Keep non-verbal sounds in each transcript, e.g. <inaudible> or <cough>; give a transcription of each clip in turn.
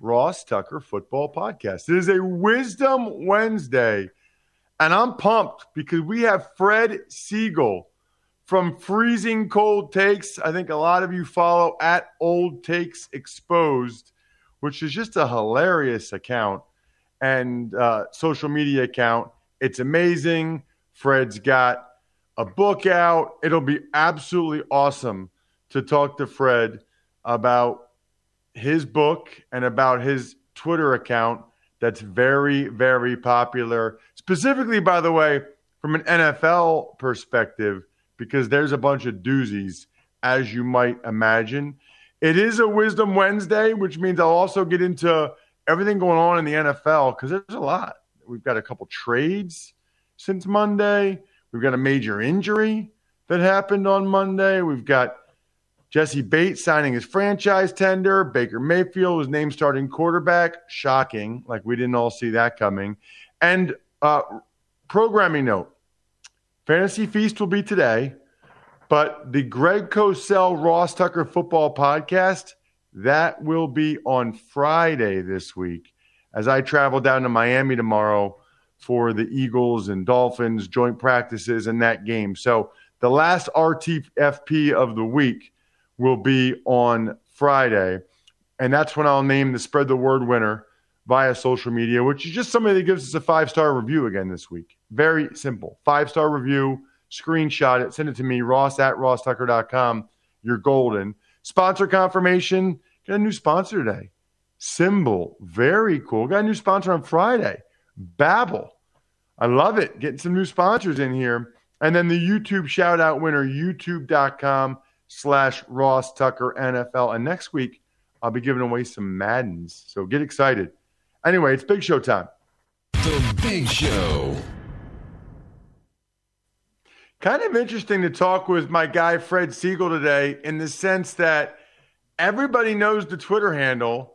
Ross Tucker Football Podcast. It is a Wisdom Wednesday, and I'm pumped because we have Fred Segal from Freezing Cold Takes. I think a lot of you follow at Old Takes Exposed, which is just a hilarious account and uh, social media account. It's amazing. Fred's got a book out. It'll be absolutely awesome to talk to Fred about his book and about his Twitter account that's very, very popular. Specifically, by the way, from an NFL perspective, because there's a bunch of doozies, as you might imagine. It is a Wisdom Wednesday, which means I'll also get into everything going on in the NFL because there's a lot. We've got a couple trades since Monday. We've got a major injury that happened on Monday. We've got Jessie Bates signing his franchise tender. Baker Mayfield was named starting quarterback. Shocking. Like we didn't all see that coming. And uh, programming note Fantasy Feast will be today, but the Greg Cosell Ross Tucker football podcast, that will be on Friday this week as I travel down to Miami tomorrow for the Eagles and Dolphins joint practices and that game. So the last RTFP of the week will be on Friday. And that's when I'll name the spread the word winner via social media, which is just somebody that gives us a five star review again this week. Very simple. Five star review, screenshot it, send it to me, ross at rosstucker.com. You're golden. Sponsor confirmation. Got a new sponsor today. SimBull. Very cool. Got a new sponsor on Friday. Babbel. I love it. Getting some new sponsors in here. And then the YouTube shout out winner, youtube.com slash Ross Tucker NFL. And next week, I'll be giving away some Maddens. So get excited. Anyway, it's Big Show time. The Big Show. Kind of interesting to talk with my guy Fred Segal today in the sense that everybody knows the Twitter handle.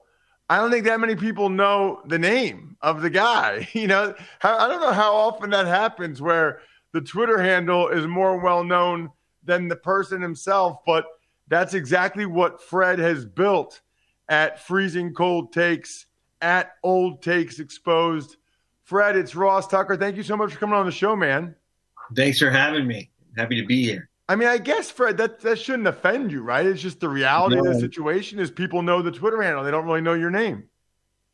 I don't think that many people know the name of the guy. <laughs> You know, I don't know how often that happens where the Twitter handle is more well known than the person himself. But that's exactly what Fred has built at Freezing Cold Takes, at Old Takes Exposed. Fred, it's Ross Tucker. Thank you so much for coming on the show, man. Thanks for having me. Happy to be here. I mean, I guess Fred, that that shouldn't offend you, right? It's just the reality no. of the situation is people know the Twitter handle; they don't really know your name.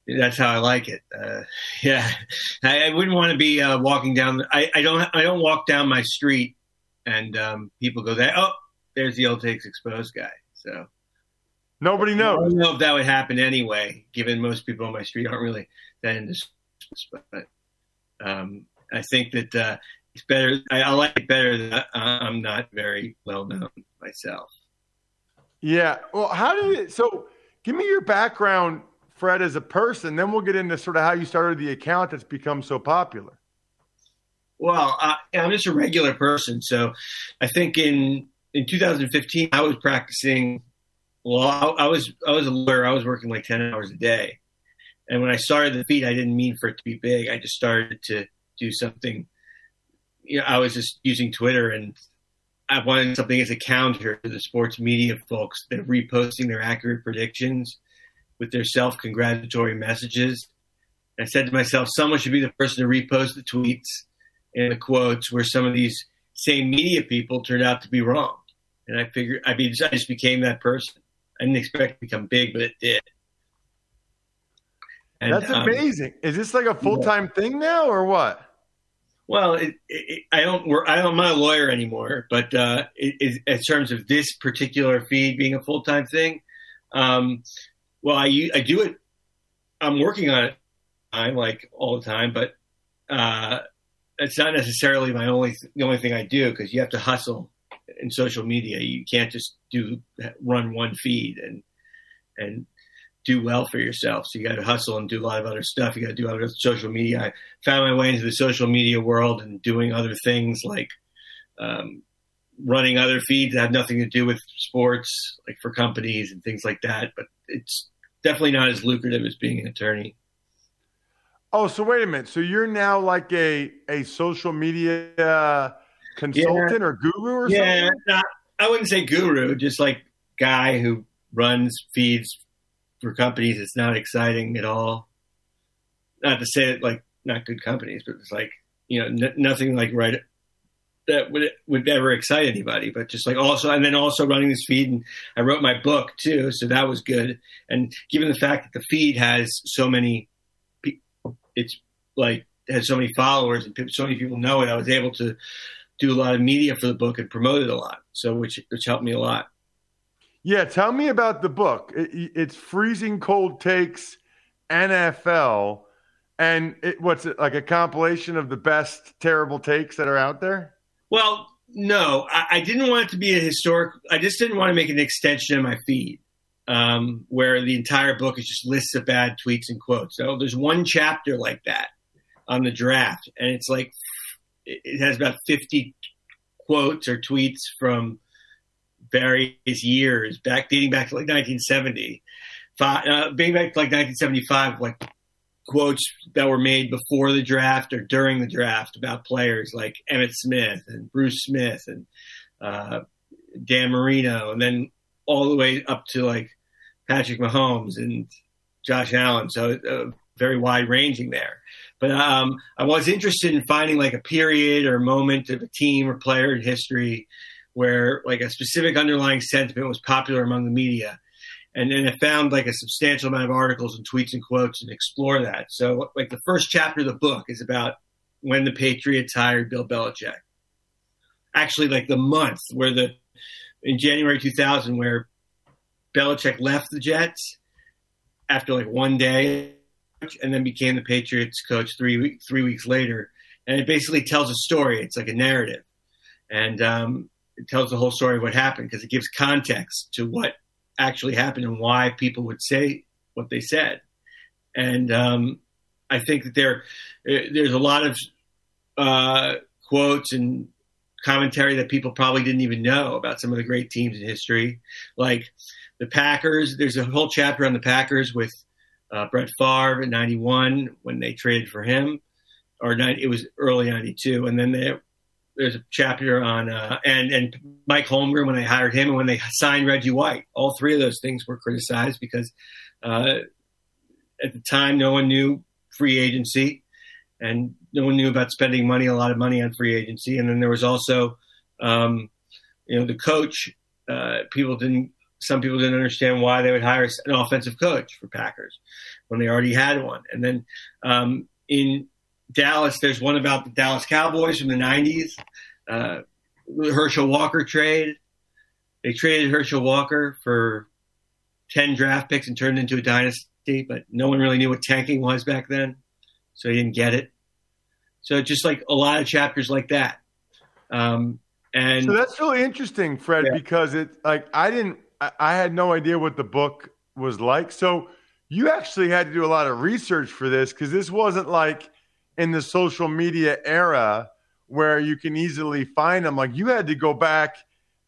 That's how I like it. Uh, yeah, I, I, wouldn't want to be uh, walking down. I, I, don't. I don't walk down my street and um, people go there. Oh, there's the old takes exposed guy. So nobody knows. I don't know if that would happen anyway, given most people on my street aren't really that into sports. But um, I think that uh, it's better. I, I, like it better that I'm not very well known myself. Yeah. Well, how did it? So, give me your background, Fred, as a person. Then we'll get into sort of how you started the account that's become so popular. Well, uh, I'm just a regular person, so I think in in 2015 I was practicing. Well, I, I was I was a lawyer. I was working like 10 hours a day, and when I started the feed, I didn't mean for it to be big. I just started to do something, you know, I was just using Twitter and I wanted something as a counter to the sports media folks. that are reposting their accurate predictions with their self congratulatory messages. I said to myself, someone should be the person to repost the tweets and the quotes where some of these same media people turned out to be wrong. And I figured, I mean, I just became that person. I didn't expect to become big, but it did. And, That's um, amazing. Um, Is this like a full time yeah. thing now, or what? Well, it, it, I don't. Work, I don't. I'm not a lawyer anymore. But uh, it, in terms of this particular feed being a full time thing, um, well, I I do it. I'm working on it. I'm like all the time, but uh, it's not necessarily my only the only thing I do because you have to hustle in social media. You can't just do run one feed and and do well for yourself. So you got to hustle and do a lot of other stuff. You got to do other social media. I found my way into the social media world and doing other things like um, running other feeds that have nothing to do with sports, like for companies and things like that. But it's definitely not as lucrative as being an attorney. Oh, so wait a minute. So you're now like a a social media consultant yeah. or guru or yeah, something? Yeah, I wouldn't say guru, just like guy who runs feeds for companies. It's not exciting at all. Not to say it like not good companies, but it's like you know n- nothing like right that would would ever excite anybody. But just like also, and then also running this feed, and I wrote my book too, so that was good. And given the fact that the feed has so many, it's like has so many followers and so many people know it, I was able to do a lot of media for the book and promote it a lot. So which which helped me a lot. Yeah, tell me about the book. It, it's freezing cold takes NFL, and it, what's it like a compilation of the best terrible takes that are out there? Well, no, I, I didn't want it to be a historic. I just didn't want to make an extension of my feed um, where the entire book is just lists of bad tweets and quotes. So there's one chapter like that on the draft, and it's like it has about 50 quotes or tweets from various years, back dating back to like 1970, five, uh, back to like 1975, like quotes that were made before the draft or during the draft about players like Emmitt Smith and Bruce Smith and uh, Dan Marino, and then all the way up to like Patrick Mahomes and Josh Allen. So uh, very wide ranging there. But um, I was interested in finding like a period or moment of a team or player in history where like a specific underlying sentiment was popular among the media. And then I found like a substantial amount of articles and tweets and quotes and explore that. So like the first chapter of the book is about when the Patriots hired Bill Belichick. Actually, like the month where the in January 2000 where Belichick left the Jets after like one day and then became the Patriots coach three three weeks later. And it basically tells a story. It's like a narrative. And um, it tells the whole story of what happened because it gives context to what actually happened and why people would say what they said. And um, I think that there there's a lot of uh, quotes and commentary that people probably didn't even know about some of the great teams in history, like the Packers. There's a whole chapter on the Packers with uh, Brett Favre in '91 when they traded for him, or it was early '92, and then they there's a chapter on uh, and and Mike Holmgren when they hired him and when they signed Reggie White. All three of those things were criticized because uh, at the time no one knew free agency and no one knew about spending money, a lot of money on free agency. And then there was also, um, you know, the coach. Uh, people didn't. Some people didn't understand why they would hire an offensive coach for Packers when they already had one. And then um, in Dallas, there's one about the Dallas Cowboys from the 90s, uh, the Herschel Walker trade. They traded Herschel Walker for 10 draft picks and turned into a dynasty, but no one really knew what tanking was back then, so he didn't get it. So just like a lot of chapters like that. Um, and so that's really interesting, Fred, yeah. because it like I didn't, I, I had no idea what the book was like. So you actually had to do a lot of research for this because this wasn't like in the social media era where you can easily find them. Like you had to go back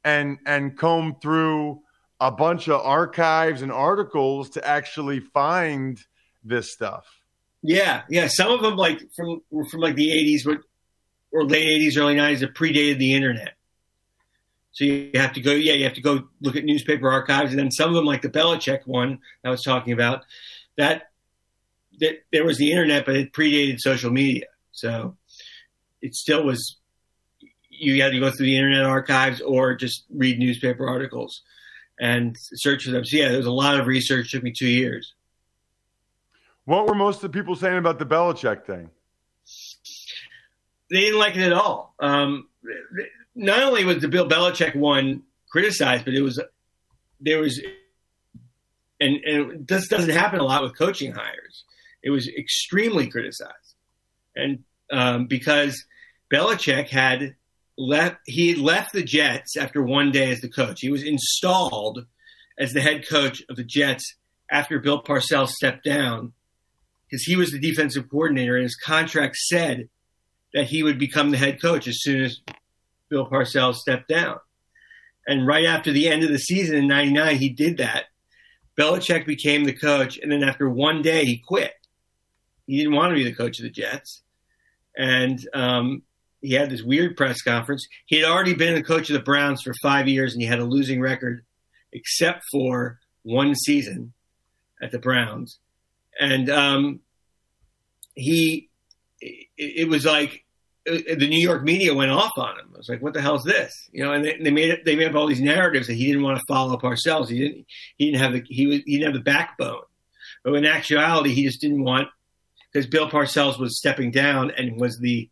and and comb through a bunch of archives and articles to actually find this stuff. Yeah, yeah. Some of them like from from like the '80s, but or late '80s, early '90s that predated the internet. So you have to go, yeah, you have to go look at newspaper archives, and then some of them, like the Belichick one I was talking about, that that there was the internet, but it predated social media, so it still was. You had to go through the internet archives or just read newspaper articles and search for them. So yeah, there was a lot of research. It took me two years. What were most of the people saying about the Belichick thing? They didn't like it at all. Um, not only was the Bill Belichick one criticized, but it was there was, and, and this doesn't happen a lot with coaching hires. It was extremely criticized, and um, because Belichick had left, he had left the Jets after one day as the coach. He was installed as the head coach of the Jets after Bill Parcells stepped down because he was the defensive coordinator, and his contract said that he would become the head coach as soon as Bill Parcells stepped down. And right after the end of the season in '99, he did that. Belichick became the coach, and then after one day, he quit. He didn't want to be the coach of the Jets, and um, he had this weird press conference. He had already been the coach of the Browns for five years, and he had a losing record, except for one season at the Browns. And um, he, it, was like uh, the New York media went off on him. I was like, "What the hell is this?" You know, and they, they made it. They made up all these narratives that he didn't want to follow Parcells. He didn't. He didn't have the. He was. He didn't have the backbone. But in actuality, he just didn't want because Bill Parcells was stepping down and was the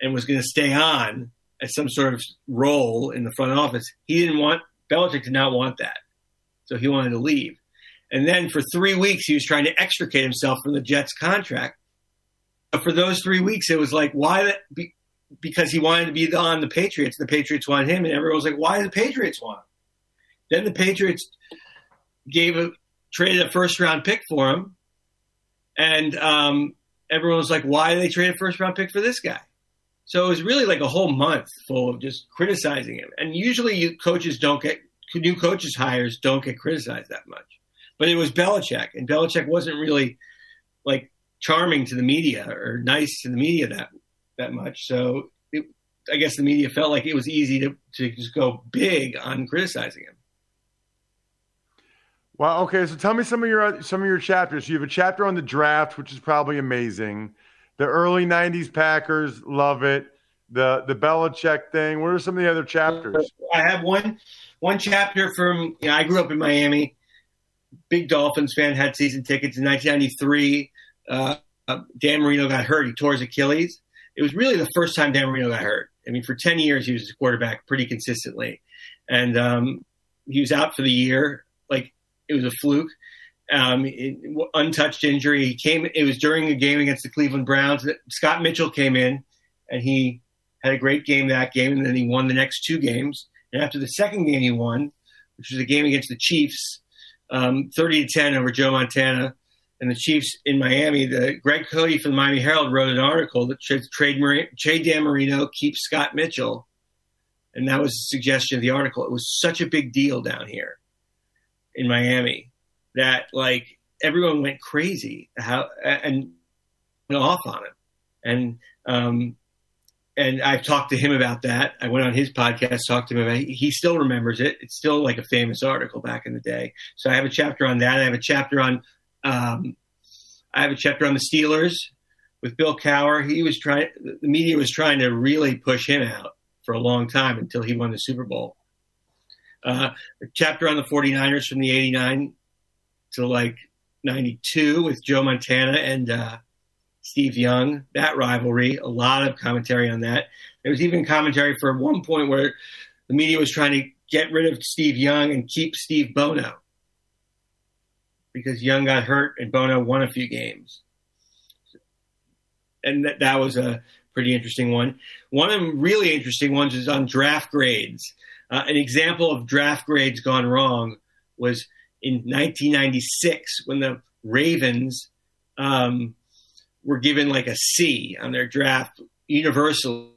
and was going to stay on as some sort of role in the front office. He didn't want Belichick did not want that, so he wanted to leave. And then for three weeks, he was trying to extricate himself from the Jets contract for those three weeks, it was like, why? That, because he wanted to be on the Patriots. The Patriots wanted him, and everyone was like, why the Patriots want him? Then the Patriots gave a traded a first round pick for him, and um, everyone was like, why did they trade a first round pick for this guy? So it was really like a whole month full of just criticizing him. And usually, you, coaches don't get new coaches hires don't get criticized that much. But it was Belichick, and Belichick wasn't really like charming to the media or nice to the media that that much. So it, I guess the media felt like it was easy to to just go big on criticizing him. Well, okay. So tell me some of your some of your chapters. You have a chapter on the draft, which is probably amazing. The early '90s Packers love it. The the Belichick thing. What are some of the other chapters? I have one one chapter from. You know, I grew up in Miami. Big Dolphins fan. Had season tickets in 1993 uh, Dan Marino got hurt. He tore his Achilles. It was really the first time Dan Marino got hurt. I mean, for 10 years, he was a quarterback pretty consistently. And um, he was out for the year. Like, it was a fluke. Um, it, untouched injury. He came, it was during a game against the Cleveland Browns. That Scott Mitchell came in and he had a great game that game. And then he won the next two games. And after the second game he won, which was a game against the Chiefs, um, 30 to 10 over Joe Montana, and the Chiefs in Miami, the Greg Cote from the Miami Herald wrote an article that said trade trade Dan Marino, keep Scott Mitchell, and that was the suggestion of the article. It was such a big deal down here in Miami that like everyone went crazy how and went off on him, and um, and I've talked to him about that. I went on his podcast, talked to him about. It. He still remembers it. It's still like a famous article back in the day. So I have a chapter on that. I have a chapter on um, I have a chapter on the Steelers with Bill Cowher. He was trying, the media was trying to really push him out for a long time until he won the Super Bowl. Uh, a chapter on the 49ers from the 89 to like 92 with Joe Montana and uh, Steve Young. That rivalry, a lot of commentary on that. There was even commentary for one point where the media was trying to get rid of Steve Young and keep Steve Bono because Young got hurt and Bono won a few games. And that, that was a pretty interesting one. One of the really interesting ones is on draft grades. Uh, an example of draft grades gone wrong was in 1996 when the Ravens um, were given like a C on their draft universal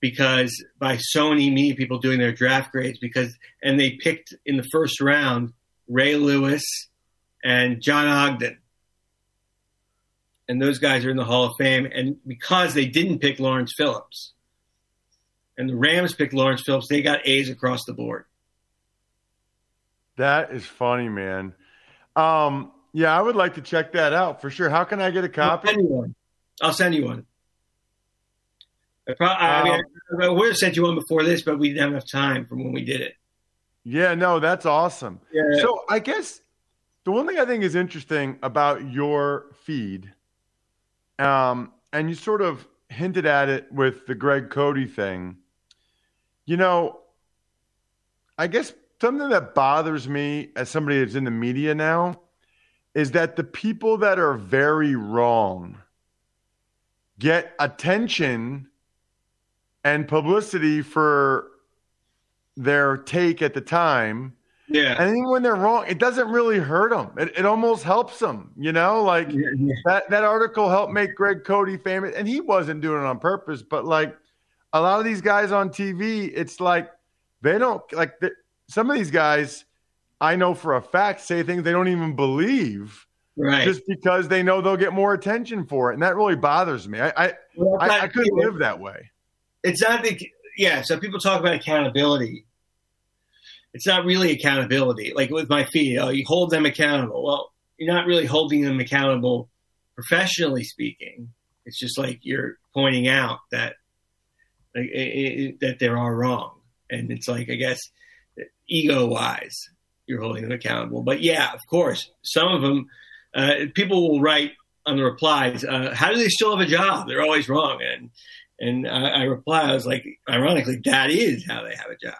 because by so many people doing their draft grades because and they picked in the first round Ray Lewis, and John Ogden. and those guys are in the Hall of Fame. And because they didn't pick Lawrence Phillips, and the Rams picked Lawrence Phillips, they got A's across the board. That is funny, man. Um, yeah, I would like to check that out for sure. How can I get a copy? I'll send you one. I'll send you one. I, pro- I, mean, I would have sent you one before this, but we didn't have enough time from when we did it. Yeah, no, that's awesome. Yeah. So I guess the one thing I think is interesting about your feed, um, and you sort of hinted at it with the Greg Cote thing. You know, I guess something that bothers me as somebody that's in the media now is that the people that are very wrong get attention and publicity for their take at the time. Yeah. And even when they're wrong, it doesn't really hurt them. It, it almost helps them, you know? Like Yeah, yeah. that, that article helped make Greg Cote famous. And he wasn't doing it on purpose, but like a lot of these guys on TV, it's like they don't, like the, some of these guys I know for a fact say things they don't even believe Right. just because they know they'll get more attention for it. And that really bothers me. I, I, Well, I, I couldn't live that way. it's not the yeah so people talk about accountability it's not really accountability. Like with my feed oh you hold them accountable. Well you're not really holding them accountable professionally speaking. It's just like you're pointing out that like, i i that they are wrong. And it's like i guess ego wise you're holding them accountable. But yeah of course some of them uh, people will write on the replies uh, how do they still have a job? They're always wrong. And and I, I reply, I was like, ironically, that is how they have a job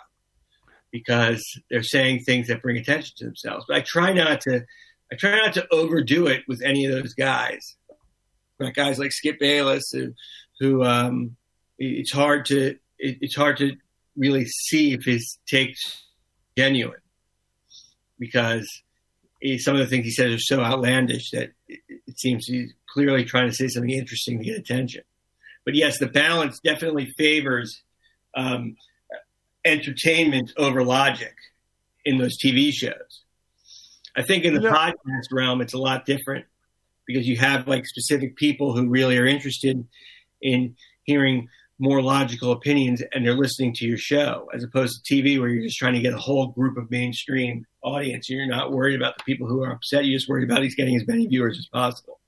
because they're saying things that bring attention to themselves. But I try not to, I try not to overdo it with any of those guys. Like guys like Skip Bayless, who, who um, it's hard to, it, it's hard to really see if his takes genuine because he, some of the things he says are so outlandish that it, it seems he's clearly trying to say something interesting to get attention but yes, the balance definitely favors um, entertainment over logic in those TV shows. I think in the Yeah. podcast realm, it's a lot different because you have like specific people who really are interested in hearing more logical opinions and they're listening to your show as opposed to TV where you're just trying to get a whole group of mainstream audience. You're not worried about the people who are upset. You're just worried about he's getting as many viewers as possible.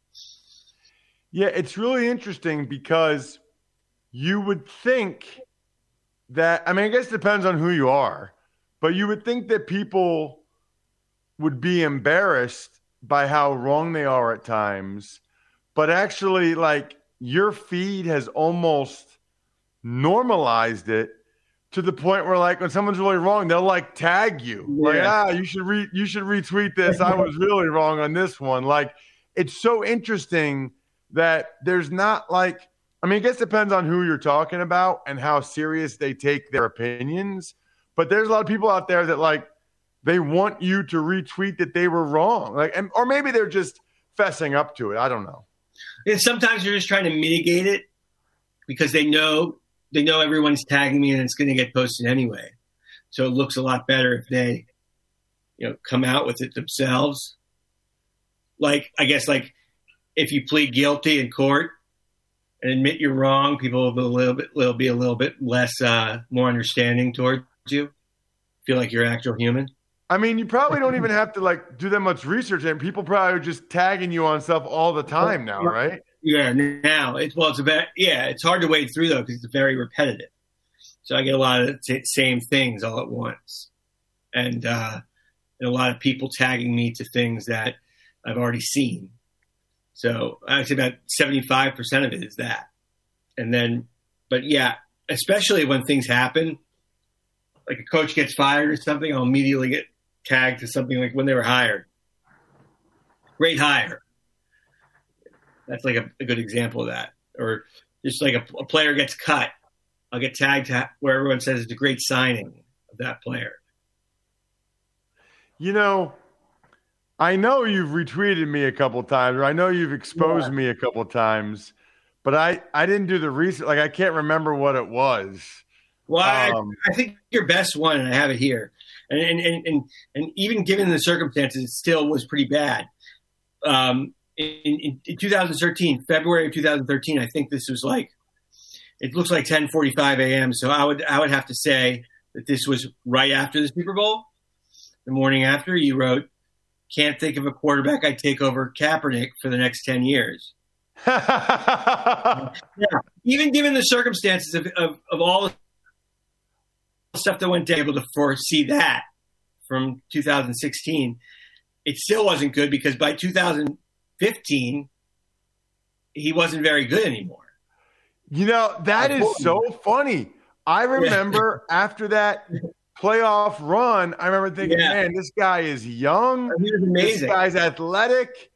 Yeah, it's really interesting because you would think that I mean, I guess it depends on who you are, but you would think that people would be embarrassed by how wrong they are at times, but actually like your feed has almost normalized it to the point where like when someone's really wrong, they'll like tag you. Like, ah, you should re- you should retweet this. I was really wrong on this one. Like it's so interesting that there's not like I mean, I guess depends on who you're talking about and how serious they take their opinions. But there's a lot of people out there that like they want you to retweet that they were wrong. Like and or maybe they're just fessing up to it. I don't know. And sometimes they're just trying to mitigate it because they know they know everyone's tagging me and it's going to get posted anyway. So it looks a lot better if they, you know, come out with it themselves. Like I guess like if you plead guilty in court and admit you're wrong, people will be a little bit will be a little bit less uh, more understanding towards you. Feel like you're an actual human. I mean, you probably don't even have to like do that much research, and people probably are just tagging you on stuff all the time now, right? Yeah, now it's well, it's about yeah, it's hard to wade through though because it's very repetitive. So I get a lot of the t- same things all at once, and uh, and a lot of people tagging me to things that I've already seen. So I'd say about seventy five percent of it is that, and then, but yeah, especially when things happen, like a coach gets fired or something, I'll immediately get tagged to something like when they were hired. Great hire that's like a, a good example of that. Or just like a, a player gets cut, I'll get tagged to where everyone says it's a great signing of that player. You know, I know you've retweeted me a couple times, or I know you've exposed Yeah. me a couple times, but I I didn't do the research. Like I can't remember what it was. Well, I, Um, I think your best one, and I have it here, and and, and and and even given the circumstances, it still was pretty bad. Um, in, in, in 2013, February of 2013, I think this was like it looks like 10:45 a.m. So I would I would have to say that this was right after the Super Bowl, the morning after. You wrote, "Can't think of a quarterback I'd take over Kaepernick for the next 10 years." <laughs> yeah, even given the circumstances of, of, of all the stuff that went to able to foresee that from 2016, it still wasn't good because by 2015 he wasn't very good anymore. You know, that is so funny. I remember after that <laughs> playoff run, I remember thinking, yeah. man, this guy is young. He was amazing. This guy's athletic.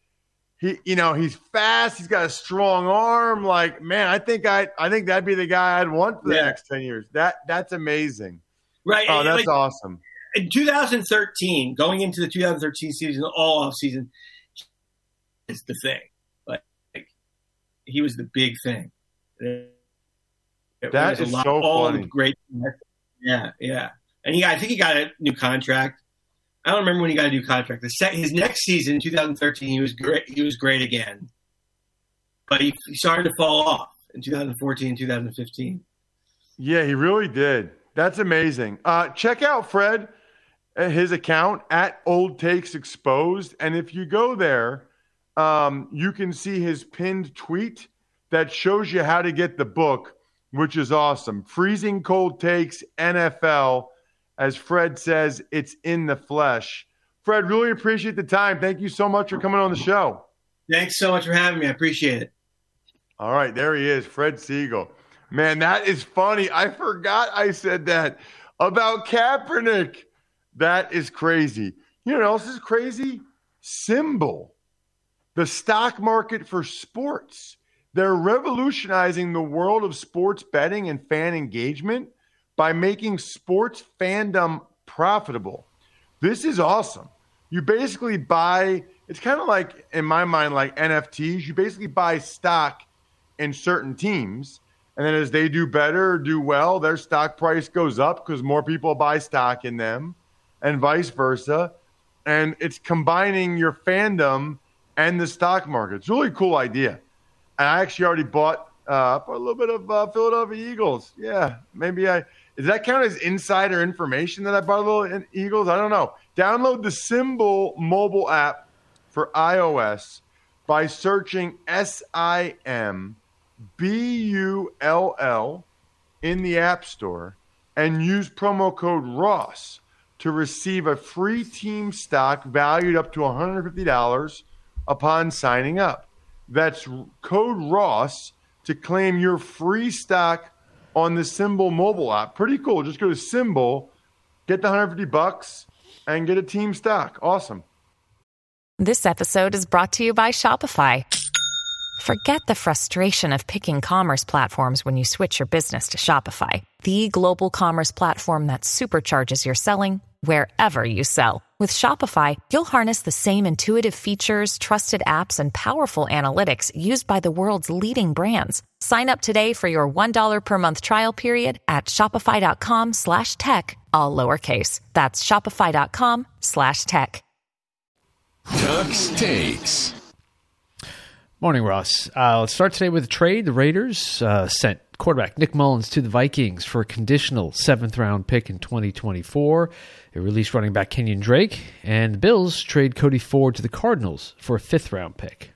He, you know, he's fast. He's got a strong arm. Like, man, I think I, I think that'd be the guy I'd want for the yeah. next ten years. That, that's amazing. Right. Oh, that's like, awesome. In 2013, going into the 2013 season, all off season, is the thing. Like, like he was the big thing. It that is lot, so all funny. Great. Yeah, yeah. And he, I think he got a new contract. I don't remember when he got a new contract. His next season, 2013, he was great. He was great again, but he, he started to fall off in 2014, 2015. Yeah, he really did. That's amazing. Uh, check out Fred, uh, his account at Old Takes Exposed, and if you go there, um, you can see his pinned tweet that shows you how to get the book, which is awesome. Freezing Cold Takes NFL. As Fred says, it's in the flesh. Fred, really appreciate the time. Thank you so much for coming on the show. Thanks so much for having me. I appreciate it. All right, there he is, Fred Segal. Man, that is funny. I forgot I said that about Kaepernick. That is crazy. You know what else is crazy? SimBull. the stock market for sports. They're revolutionizing the world of sports betting and fan engagement by making sports fandom profitable. This is awesome. You basically buy, it's kind of like, in my mind, like NFTs. You basically buy stock in certain teams. And then as they do better, do well, their stock price goes up because more people buy stock in them and vice versa. And it's combining your fandom and the stock market. It's a really cool idea. And I actually already bought uh, a little bit of uh, Philadelphia Eagles. Yeah, maybe I. Does that count as insider information that I bought little Eagles? I don't know. Download the SimBull mobile app for iOS by searching S I M B U L L in the App Store and use promo code Ross to receive a free team stock valued up to $150 upon signing up. That's code Ross to claim your free stock on the SimBull mobile app. Pretty cool. Just go to SimBull, get the 150 bucks, and get a team stock. Awesome. This episode is brought to you by Shopify. Forget the frustration of picking commerce platforms when you switch your business to Shopify, the global commerce platform that supercharges your selling wherever you sell. With Shopify, you'll harness the same intuitive features, trusted apps, and powerful analytics used by the world's leading brands. Sign up today for your $1 per month trial period at shopify.com slash tech, all lowercase. That's shopify.com slash tech. Tux takes. Morning, Ross. Uh, let's start today with a trade. The Raiders uh, sent quarterback Nick Mullens to the Vikings for a conditional seventh round pick in 2024. They released running back Kenyon Drake, and the Bills trade Cody Ford to the Cardinals for a fifth round pick.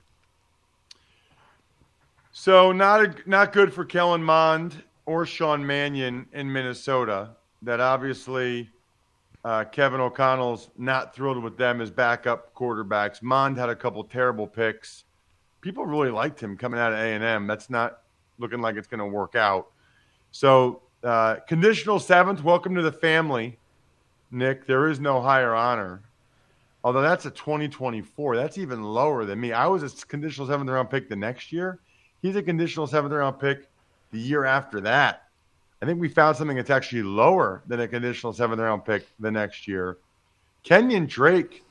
So not a, not good for Kellen Mond or Sean Mannion in Minnesota. That obviously uh, Kevin O'Connell's not thrilled with them as backup quarterbacks. Mond had a couple terrible picks people really liked him coming out of A and M. That's not looking like it's going to work out. So uh, conditional seventh. Welcome to the family, Nick. There is no higher honor. Although that's a 2024. That's even lower than me. I was a conditional seventh round pick the next year. He's a conditional seventh round pick the year after that. I think we found something that's actually lower than a conditional seventh round pick the next year. Kenyon Drake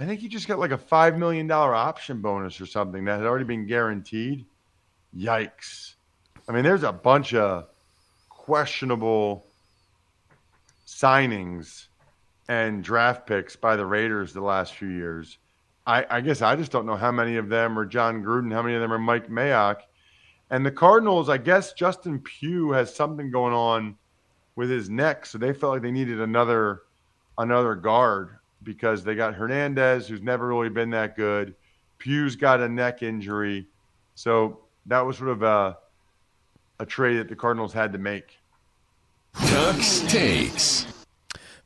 I think he just got like a $5 million option bonus or something that had already been guaranteed. Yikes. I mean, there's a bunch of questionable signings and draft picks by the Raiders the last few years. I, I guess I just don't know how many of them are Jon Gruden, how many of them are Mike Mayock. And the Cardinals, I guess Justin Pugh has something going on with his neck, so they felt like they needed another another guard because they got Hernandez, who's never really been that good. Pugh's got a neck injury, so that was sort of a a trade that the Cardinals had to make. Tux takes.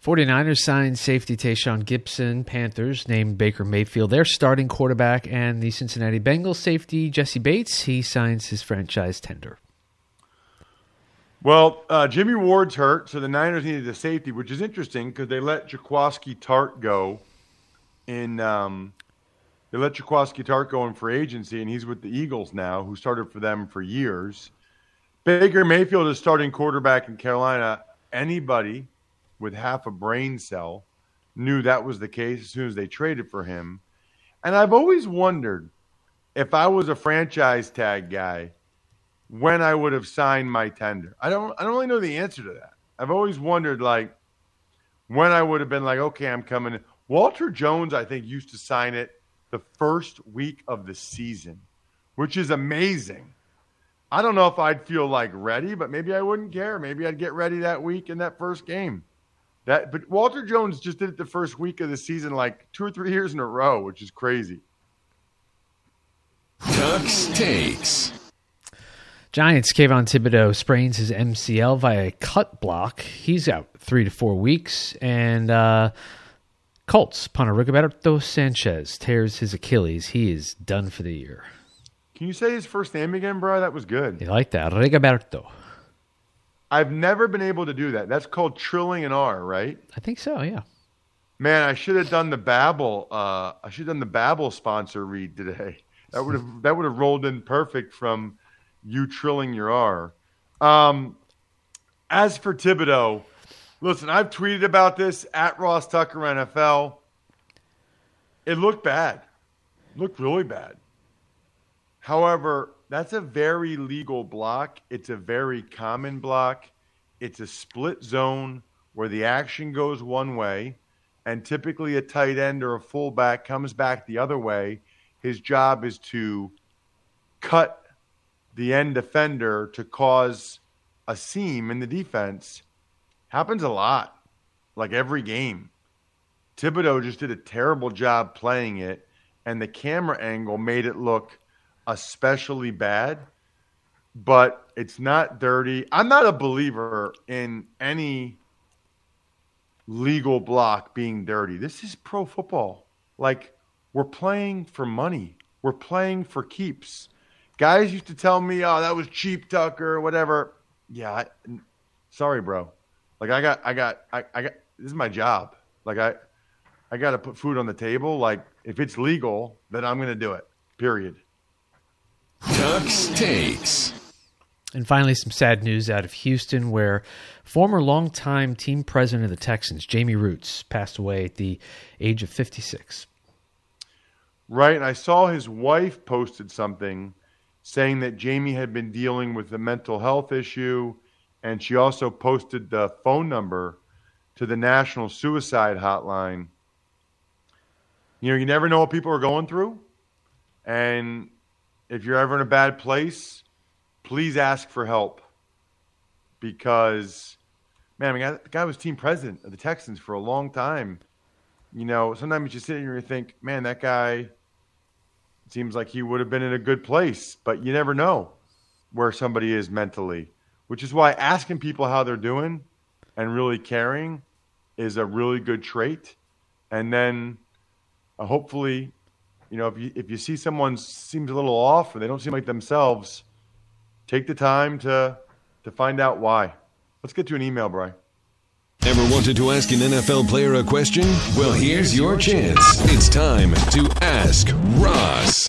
49ers signed safety Tashaun Gipson. Panthers named Baker Mayfield their starting quarterback. And the Cincinnati Bengals safety Jessie Bates, he signs his franchise tender. Well, uh, Jimmy Ward's hurt, so the Niners needed a safety, which is interesting because they let Jaquiski Tartt go in. Um, they let Jaquiski Tartt go in free agency, and he's with the Eagles now, who started for them for years. Baker Mayfield is starting quarterback in Carolina. Anybody with half a brain cell knew that was the case as soon as they traded for him. And I've always wondered if I was a franchise tag guy when I would have signed my tender. I don't I don't really know the answer to that. I've always wondered like when I would have been like, okay, I'm coming. Walter Jones, I think, used to sign it the first week of the season, which is amazing. I don't know if I'd feel like ready, but maybe I wouldn't care. Maybe I'd get ready that week in that first game. That but Walter Jones just did it the first week of the season like two or three years in a row, which is crazy. Tux takes. Giants, Kayvon Thibodeaux sprains his MCL via a cut block. He's out three to four weeks. And uh, Colts punter Rigoberto Sanchez tears his Achilles. He is done for the year. Can you say his first name again, bro? That was good. You like that? Rigoberto. I've never been able to do that. That's called trilling an R, right? I think so, yeah. Man, I should have done the Babbel. Uh, I should have done the Babbel sponsor read today. That would have that would have rolled in perfect from you trilling your R. Um, as for Thibodeaux, listen, I've tweeted about this at Ross Tucker NFL. It looked bad. It looked really bad. However, that's a very legal block. It's a very common block. It's a split zone where the action goes one way, and typically a tight end or a fullback comes back the other way. His job is to cut the end defender to cause a seam in the defense. Happens a lot, like every game. Thibodeaux just did a terrible job playing it, and the camera angle made it look especially bad, but it's not dirty. I'm not a believer in any legal block being dirty. This is pro football. Like, we're playing for money, we're playing for keeps. Guys used to tell me, oh, that was cheap, Tucker, whatever. Yeah, I, sorry, bro. Like, I got, I got, I, I got, this is my job. Like, I, I got to put food on the table. Like, if it's legal, then I'm going to do it, period. Tux takes. And finally, some sad news out of Houston, where former longtime team president of the Texans, Jamie Rootes, passed away at the age of 56. Right. And I saw his wife posted something saying that Jamie had been dealing with a mental health issue. And she also posted the phone number to the National Suicide Hotline. You know, you never know what people are going through. And if you're ever in a bad place, please ask for help. Because, man, I mean, the guy was team president of the Texans for a long time. You know, sometimes you sit here and think, man, that guy seems like he would have been in a good place, but you never know where somebody is mentally, which is why asking people how they're doing and really caring is a really good trait. And then uh, hopefully you know, if you if you see someone seems a little off or they don't seem like themselves, take the time to to find out why. Let's get to an email, Bry. Ever wanted to ask an NFL player a question? Well, here's your chance. It's time to ask Ross.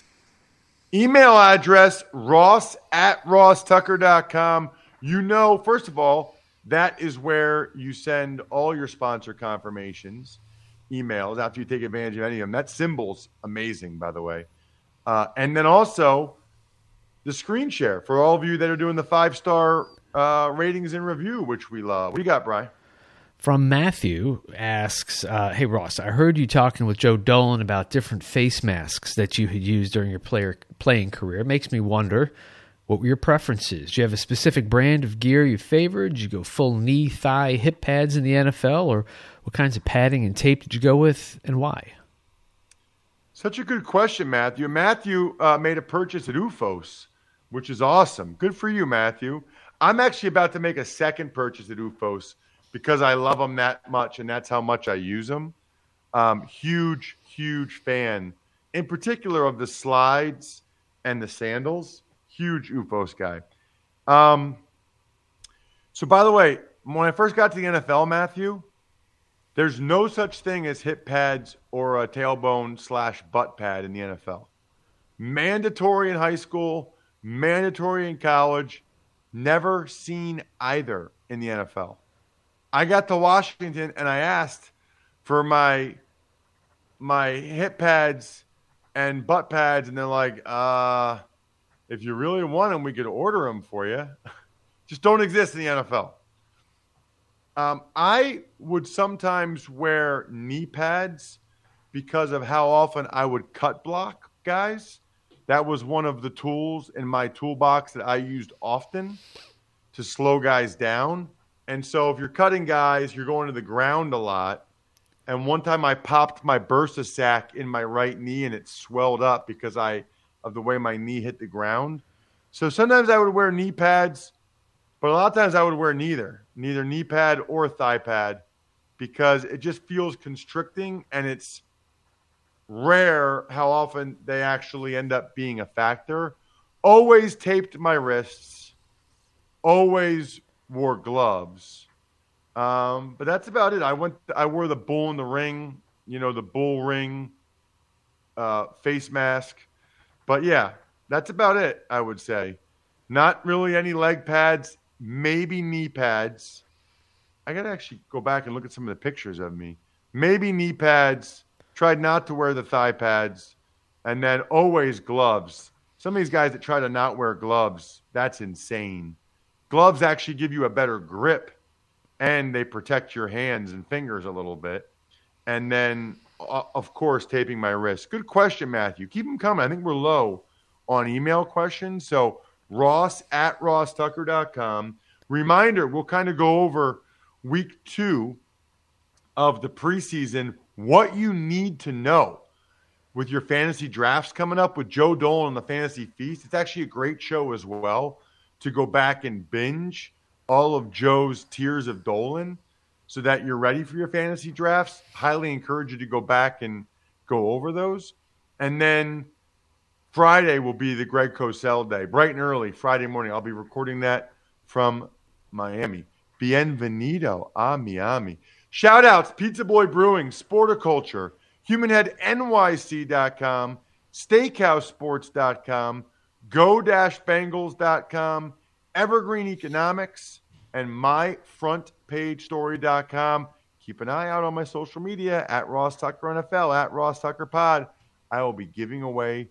Email address ross at rosstucker.com. You know, first of all, that is where you send all your sponsor confirmations emails after you take advantage of any of them. That SimBull's amazing, by the way. Uh, and then also the screen share for all of you that are doing the five star uh, ratings and review, which we love. What do you got, Brian? From Matthew asks, uh, "Hey Ross, I heard you talking with Joe Dolan about different face masks that you had used during your player playing career. It makes me wonder." What were your preferences? Do you have a specific brand of gear you favored? Did you go full knee, thigh, hip pads in the NFL, or what kinds of padding and tape did you go with, and why? Such a good question, Matthew. Matthew uh, made a purchase at OOFOS, which is awesome. Good for you, Matthew. I'm actually about to make a second purchase at OOFOS because I love them that much, and that's how much I use them. Um, huge, huge fan, in particular of the slides and the sandals huge OOFOS guy. Um, so, by the way, when I first got to the NFL, Matthew, there's no such thing as hip pads or a tailbone slash butt pad in the NFL. Mandatory in high school, mandatory in college, never seen either in the NFL. I got to Washington and I asked for my my hip pads and butt pads, and they're like, uh, if you really want them, we could order them for you. <laughs> Just don't exist in the NFL. Um, I would sometimes wear knee pads because of how often I would cut block guys. That was one of the tools in my toolbox that I used often to slow guys down. And so if you're cutting guys, you're going to the ground a lot. And one time I popped my bursa sac in my right knee and it swelled up because I – of the way my knee hit the ground. So sometimes I would wear knee pads, but a lot of times I would wear neither, neither knee pad or thigh pad, because it just feels constricting and it's rare how often they actually end up being a factor. Always taped my wrists, always wore gloves. Um, but that's about it. I went. I wore the bull in the ring. You know, the bull ring uh, face mask. But yeah, that's about it, I would say. Not really any leg pads, maybe knee pads. I got to actually go back and look at some of the pictures of me. Maybe knee pads. Tried not to wear the thigh pads. And then always gloves. Some of these guys that try to not wear gloves, that's insane. Gloves actually give you a better grip and they protect your hands and fingers a little bit. And then of course, taping my wrist. Good question, Matthew. Keep them coming. I think we're low on email questions. So, ross at rosstucker.com. Reminder we'll kind of go over week two of the preseason, what you need to know with your fantasy drafts coming up with Joe Dolan and the Fantasy Feast. It's actually a great show as well to go back and binge all of Joe's tiers of Dolan so that you're ready for your fantasy drafts. Highly encourage you to go back and go over those. And then Friday will be the Greg Cosell day, bright and early, Friday morning. I'll be recording that from Miami. Bienvenido a Miami. Shout outs Pizza Boy Brewing, Sporticulture, HumanHeadNYC.com, SteakhouseSports.com, Go-Bengals.com, Evergreen Economics, and myfrontpagestory.com. Keep an eye out on my social media at Ross Tucker NFL, at Ross Tucker Pod. I will be giving away